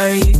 Are you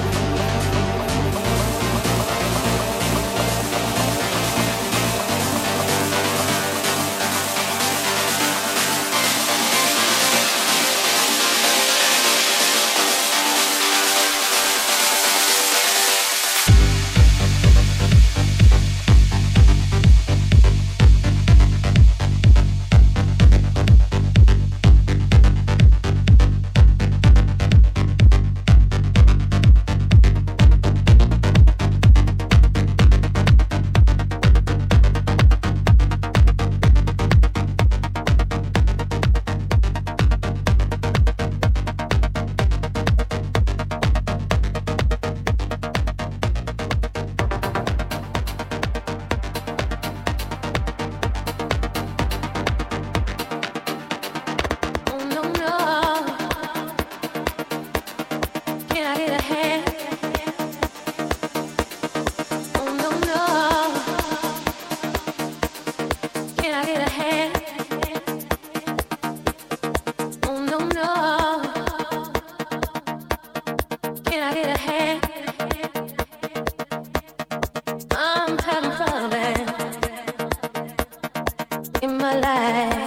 Life.